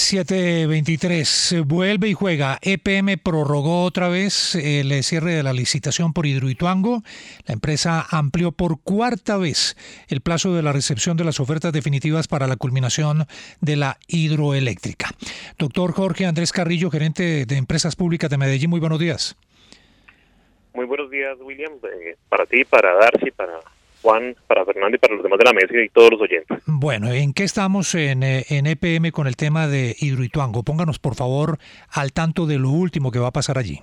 723 vuelve y juega. EPM prorrogó otra vez el cierre de la licitación por Hidroituango. La empresa amplió por cuarta vez el plazo de la recepción de las ofertas definitivas para la culminación de la hidroeléctrica. Doctor Jorge Andrés Carrillo, gerente de Empresas Públicas de Medellín, muy buenos días. Muy buenos días, William. Eh, para ti, para Darcy, para Juan, para Fernando y para los demás de la mesa y todos los oyentes. Bueno, ¿en qué estamos en, eh, en EPM con el tema de Hidroituango? Pónganos, por favor, al tanto de lo último que va a pasar allí.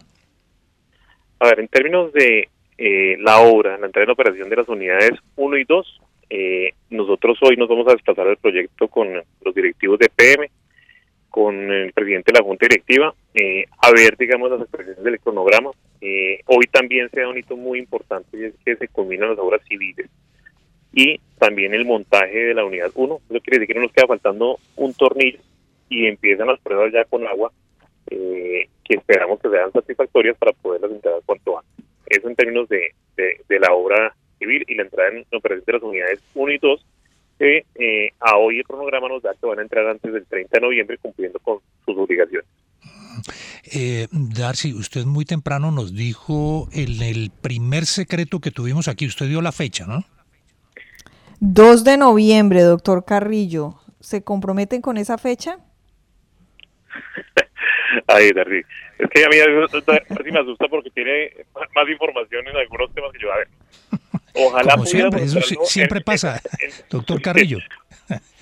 A ver, en términos de eh, la obra, la entrega en operación de las unidades 1 y 2, eh, nosotros hoy nos vamos a desplazar al proyecto con los directivos de EPM, con el presidente de la Junta Directiva, eh, a ver, digamos, las expresiones del cronograma. Eh, hoy también se da un hito muy importante y es que se culminan las obras civiles y también el montaje de la unidad 1. Eso quiere decir que no nos queda faltando un tornillo y empiezan las pruebas ya con agua eh, que esperamos que sean satisfactorias para poderlas entregar cuanto antes. Eso en términos de, de, de la obra civil y la entrada en operación de las unidades 1 y 2 que eh, a hoy el cronograma nos da que van a entrar antes del 30 de noviembre cumpliendo con sus obligaciones. Eh, Darcy, usted muy temprano nos dijo en el primer secreto que tuvimos aquí, usted dio la fecha, ¿no? 2 de noviembre, doctor Carrillo. ¿Se comprometen con esa fecha? Ay, Darcy, es que a mí Darcy me asusta porque tiene más información en algunos temas que yo. A ver, ojalá Como siempre, eso siempre pasa, doctor Carrillo.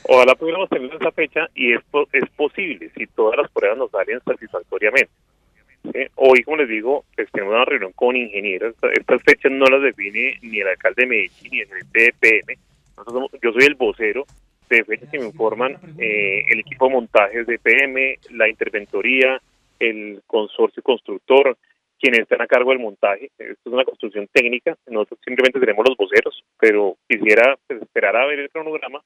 Ojalá pudiéramos tener esa fecha y es, po- es posible si todas las pruebas nos salen satisfactoriamente. ¿sí? Hoy, como les digo, pues, tenemos una reunión con ingenieros. Esta- Estas fechas no las define ni el alcalde de Medellín ni el gerente de somos- yo soy el vocero de fechas que me informan eh, el equipo de montajes de EPM, la interventoría, el consorcio constructor, quienes están a cargo del montaje. Esto es una construcción técnica. Nosotros simplemente tenemos los voceros, pero quisiera pues, esperar a ver el cronograma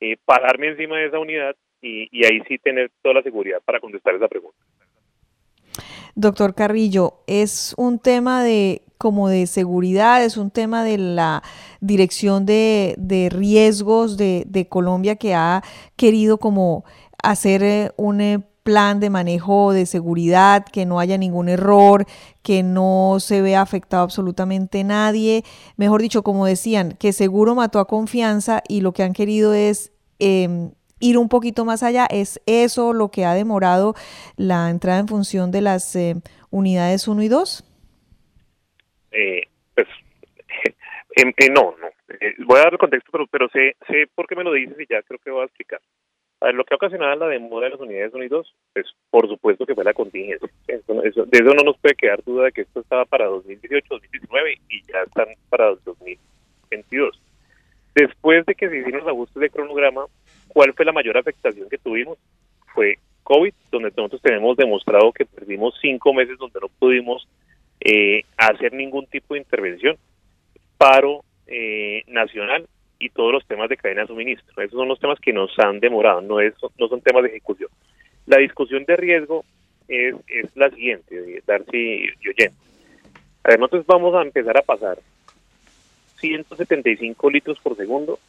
eh, pararme encima de esa unidad y, ahí sí tener toda la seguridad para contestar esa pregunta. Doctor Carrillo, es un tema de como de seguridad, es un tema de la dirección de, de riesgos de, de Colombia que ha querido como hacer eh, un eh, plan de manejo de seguridad, que no haya ningún error, que no se vea afectado absolutamente nadie. Mejor dicho, como decían, que seguro mató a confianza y lo que han querido es em, ir un poquito más allá. ¿Es eso lo que ha demorado la entrada en función de las eh, unidades 1 y 2? Eh, pues, em, eh, no, no. Eh, voy a dar el contexto, pero, pero sé, sé por qué me lo dices y ya creo que voy a explicar. A ver, lo que ha ocasionado la demora de las unidades 1 y 2, pues por supuesto que fue la contingencia. De eso no nos puede quedar duda de que esto estaba para 2018, 2019 y ya están para 2022. Después de que se hicieron los ajustes de cronograma, ¿cuál fue la mayor afectación que tuvimos? Fue COVID, donde nosotros tenemos demostrado que perdimos cinco meses donde no pudimos eh, hacer ningún tipo de intervención. Paro eh, nacional y todos los temas de cadena de suministro. Esos son los temas que nos han demorado, no, es, no son temas de ejecución. La discusión de riesgo es, es la siguiente, Darcy y oyente. A nosotros vamos a empezar a pasar 175 litros por segundo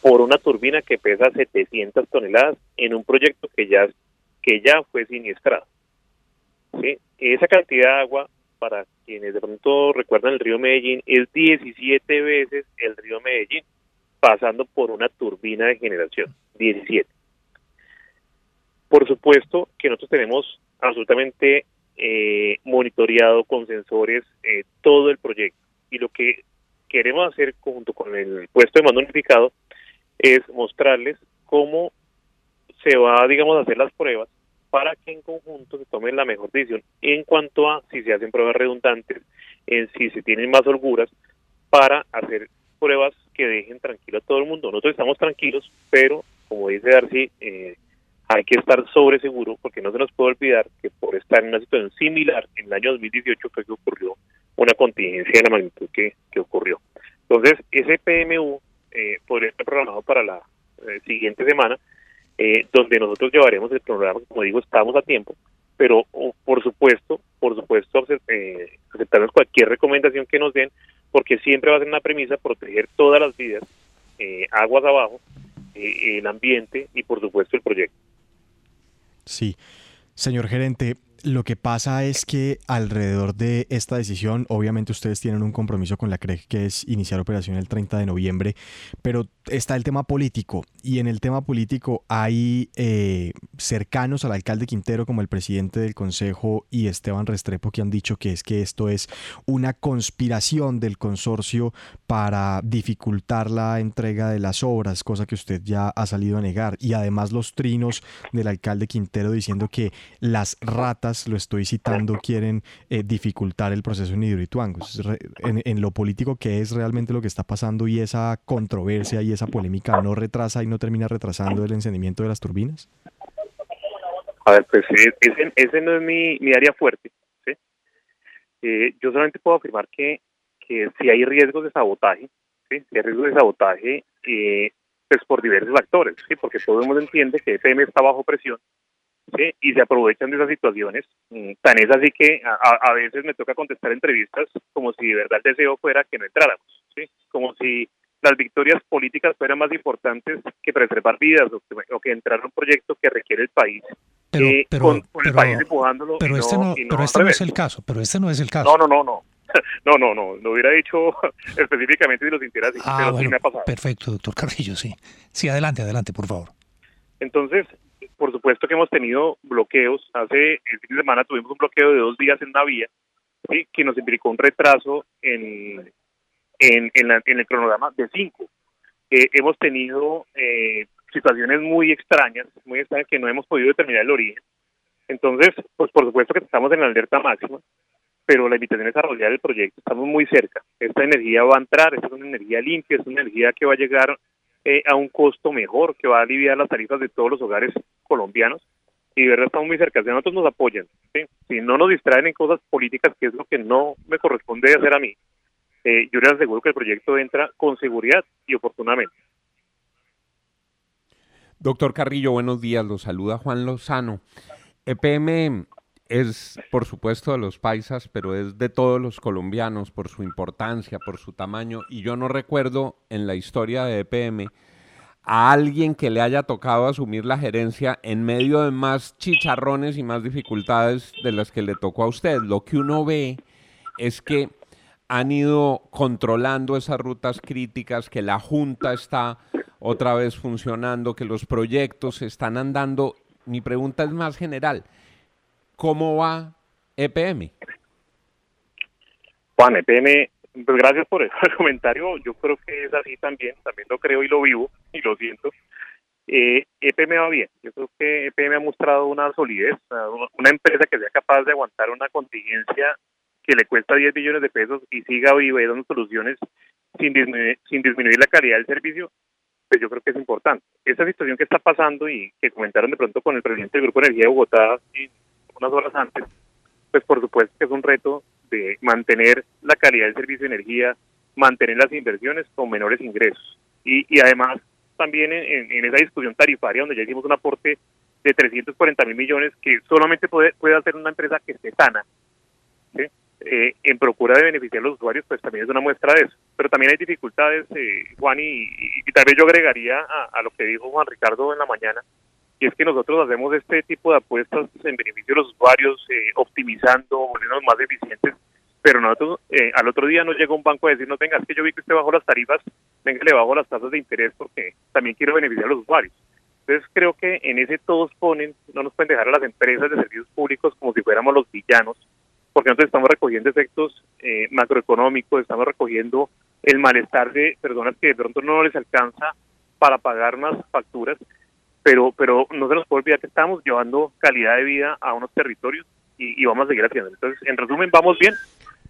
por una turbina que pesa 700 toneladas en un proyecto que ya, que ya fue siniestrado. ¿sí? Esa cantidad de agua, para quienes de pronto recuerdan el río Medellín, es 17 veces el río Medellín, pasando por una turbina de generación, 17. ¿Por supuesto que nosotros tenemos absolutamente eh, monitoreado con sensores eh, todo el proyecto y lo que queremos hacer junto con el puesto de mando unificado es mostrarles cómo se va, digamos, a hacer las pruebas para que en conjunto se tome la mejor decisión en cuanto a si se hacen pruebas redundantes, en si se tienen más holguras, para hacer tranquilo a todo el mundo. Nosotros estamos tranquilos, pero como dice Darcy, eh, hay que estar sobre seguro porque no se nos puede olvidar que por estar en una situación similar en el año 2018 fue que ocurrió una contingencia de la magnitud que, que ocurrió. Entonces, ese PMU eh, podría estar programado para la eh, siguiente semana, eh, donde nosotros llevaremos el programa, como digo, estamos a tiempo, pero oh, por supuesto, por supuesto, eh, aceptamos cualquier recomendación que nos den, porque siempre va a ser una premisa proteger todas las vidas, eh, aguas abajo, el ambiente y por supuesto el proyecto. Sí. Señor gerente, lo que pasa es que alrededor de esta decisión, obviamente ustedes tienen un compromiso con la CREG que es iniciar operación el 30 de noviembre, pero está el tema político y en el tema político hay eh, cercanos al alcalde Quintero como el presidente del Consejo y Esteban Restrepo que han dicho que es que esto es una conspiración del consorcio para dificultar la entrega de las obras, cosa que usted ya ha salido a negar. Y además los trinos del alcalde Quintero diciendo que las ratas lo estoy citando, quieren eh, dificultar el proceso en Hidroituango. En, en, lo político, ¿qué es realmente lo que está pasando y esa controversia y esa polémica no retrasa y no termina retrasando el encendimiento de las turbinas? A ver, pues ese, ese no es mi, mi área fuerte. Eh, yo solamente puedo afirmar que, que si hay riesgos de sabotaje, si hay riesgos de sabotaje, eh, pues por diversos factores, ¿sí? porque todo el mundo entiende que FM está bajo presión y se aprovechan de esas situaciones. Mm, tan es así que a, veces me toca contestar entrevistas como si de verdad el deseo fuera que no entráramos, ¿sí? como si las victorias políticas fueran más importantes que preservar vidas o que, entrar a un proyecto que requiere el país. Pero, eh, con, el país empujándolo. Pero este, no, pero este no es el caso, pero este no es el caso. No, no, no, no. No, no, no, lo hubiera dicho específicamente si lo sintiera así, ah, pero sí me ha pasado. Perfecto, doctor Carrillo, sí. Sí, adelante, adelante, por favor. Entonces, por supuesto que hemos tenido bloqueos. Hace el fin de semana tuvimos un bloqueo de dos días en una vía, que nos implicó un retraso en, en, en, el cronograma de cinco. Eh, hemos tenido eh, situaciones muy extrañas, muy extrañas que no hemos podido determinar el origen. Entonces, pues por supuesto que estamos en la alerta máxima, pero la invitación es a el proyecto. Estamos muy cerca. Esta energía va a entrar, esta es una energía limpia, es una energía que va a llegar eh, a un costo mejor, que va a aliviar las tarifas de todos los hogares colombianos. Y de verdad estamos muy cerca, si nosotros nos apoyan, si no nos distraen en cosas políticas, que es lo que no me corresponde hacer a mí, eh, yo les aseguro que el proyecto entra con seguridad y oportunamente. Doctor Carrillo, buenos días. Lo saluda Juan Lozano. EPM es, por supuesto, de los paisas, pero es de todos los colombianos por su importancia, por su tamaño. Y yo no recuerdo en la historia de EPM a alguien que le haya tocado asumir la gerencia en medio de más chicharrones y más dificultades de las que le tocó a usted. Lo que uno ve es que han ido controlando esas rutas críticas, que la Junta está otra vez funcionando, que los proyectos están andando. Mi pregunta es más general. ¿Cómo va EPM? Juan, EPM, pues gracias por el comentario. Yo creo que es así también, también lo creo y lo vivo y lo siento. Eh, EPM va bien. Yo creo que EPM ha mostrado una solidez, una empresa que sea capaz de aguantar una contingencia que le cuesta 10 millones de pesos y siga viva y dando soluciones sin disminuir, sin disminuir la calidad del servicio, pues yo creo que es importante. Esta situación que está pasando y que comentaron de pronto con el presidente del Grupo Energía de Bogotá unas horas antes, pues por supuesto que es un reto de mantener la calidad del servicio de energía, mantener las inversiones con menores ingresos. Y, y además, también en, esa discusión tarifaria, donde ya hicimos un aporte de 340 mil millones que solamente puede, puede hacer una empresa que esté sana, eh, en procura de beneficiar a los usuarios, pues también es una muestra de eso. Pero también hay dificultades, eh, Juan, y, tal vez yo agregaría a, lo que dijo Juan Ricardo en la mañana, y es que nosotros hacemos este tipo de apuestas en beneficio de los usuarios, eh, optimizando, volviéndonos más eficientes, pero nosotros eh, al otro día nos llega un banco a decirnos, venga, es que yo vi que usted bajó las tarifas, venga, le bajo las tasas de interés porque también quiero beneficiar a los usuarios. Entonces creo que en ese todos ponen, no nos pueden dejar a las empresas de servicios públicos como si fuéramos los villanos, porque nosotros estamos recogiendo efectos eh, macroeconómicos, estamos recogiendo el malestar de personas que de pronto no les alcanza para pagar más facturas, pero pero no se nos puede olvidar que estamos llevando calidad de vida a unos territorios y, y vamos a seguir haciendo. Entonces, en resumen, vamos bien,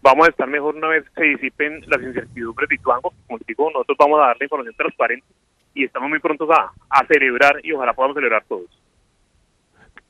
vamos a estar mejor una vez se disipen las incertidumbres de Ituango. Como digo, nosotros vamos a darle información transparente y estamos muy prontos a, a celebrar y ojalá podamos celebrar todos.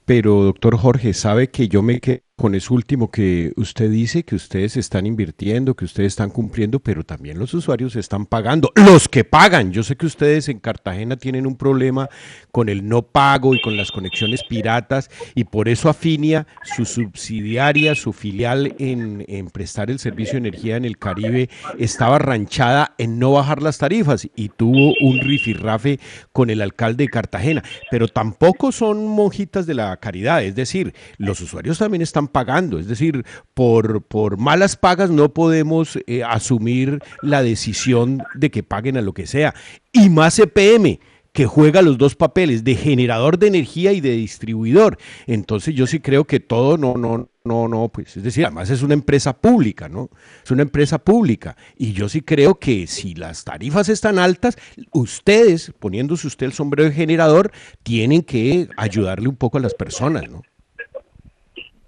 Pero, doctor Jorge, sabe que yo me quedo con eso último que usted dice, que ustedes están invirtiendo, que ustedes están cumpliendo, pero también los usuarios están pagando. Los que pagan. Yo sé que ustedes en Cartagena tienen un problema con el no pago y con las conexiones piratas, y por eso Afinia, su subsidiaria, su filial en, en prestar el servicio de energía en el Caribe, estaba ranchada en no bajar las tarifas y tuvo un rifirrafe con el alcalde de Cartagena. Pero tampoco son monjitas de la caridad, es decir, los usuarios también están pagando. Es decir, por, por malas pagas no podemos eh, asumir la decisión de que paguen a lo que sea. Y más EPM que juega los dos papeles de generador de energía y de distribuidor. Entonces yo sí creo que todo no, no, no, no, pues es decir, además es una empresa pública, ¿no? Es una empresa pública. Y yo sí creo que si las tarifas están altas, ustedes, poniéndose usted el sombrero de generador, tienen que ayudarle un poco a las personas, ¿no?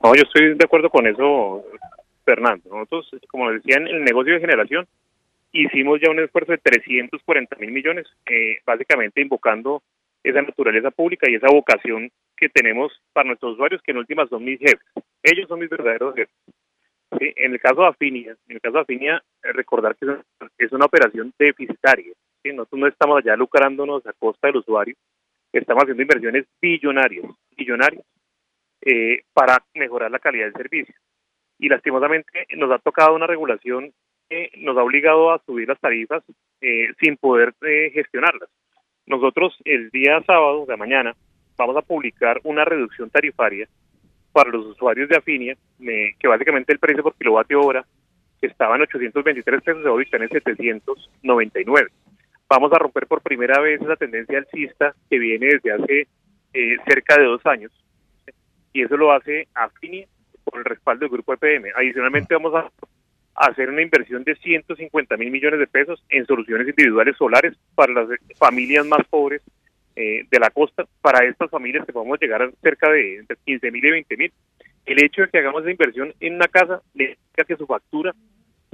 No, yo estoy de acuerdo con eso, Fernando. Nosotros, como decía, en el negocio de generación hicimos ya un esfuerzo de 340 mil millones, eh, básicamente invocando esa naturaleza pública y esa vocación que tenemos para nuestros usuarios, que en últimas son mis jefes. Ellos son mis verdaderos jefes. En el caso de Afinia, en el caso de Afinia, eh, recordar que es una operación deficitaria. Nosotros no estamos allá lucrándonos a costa del usuario, estamos haciendo inversiones billonarias, billonarias, eh, para mejorar la calidad del servicio. Y lastimosamente nos ha tocado una regulación que nos ha obligado a subir las tarifas eh, sin poder eh, gestionarlas. Nosotros el día sábado de mañana vamos a publicar una reducción tarifaria para los usuarios de Afinia, que básicamente el precio por kilovatio hora estaba en 823 pesos a ubicar en 799. Vamos a romper por primera vez esa tendencia alcista que viene desde hace cerca de dos años y eso lo hace Afinia por el respaldo del grupo EPM. Adicionalmente vamos a hacer una inversión de 150 mil millones de pesos en soluciones individuales solares para las familias más pobres eh, de la costa, para estas familias que podemos llegar a cerca de entre 15 mil y 20 mil. El hecho de que hagamos esa inversión en una casa le indica que su factura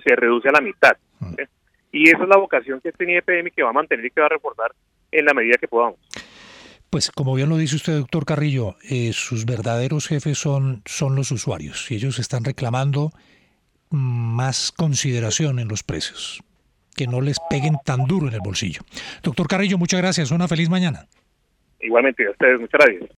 se reduce a la mitad. Y esa es la vocación que tiene EPM que va a mantener y que va a reforzar en la medida que podamos. Pues como bien lo dice usted, doctor Carrillo, eh, sus verdaderos jefes son, son los usuarios y ellos están reclamando más consideración en los precios, que no les peguen tan duro en el bolsillo. Doctor Carrillo, muchas gracias, una feliz mañana. Igualmente, a ustedes, muchas gracias.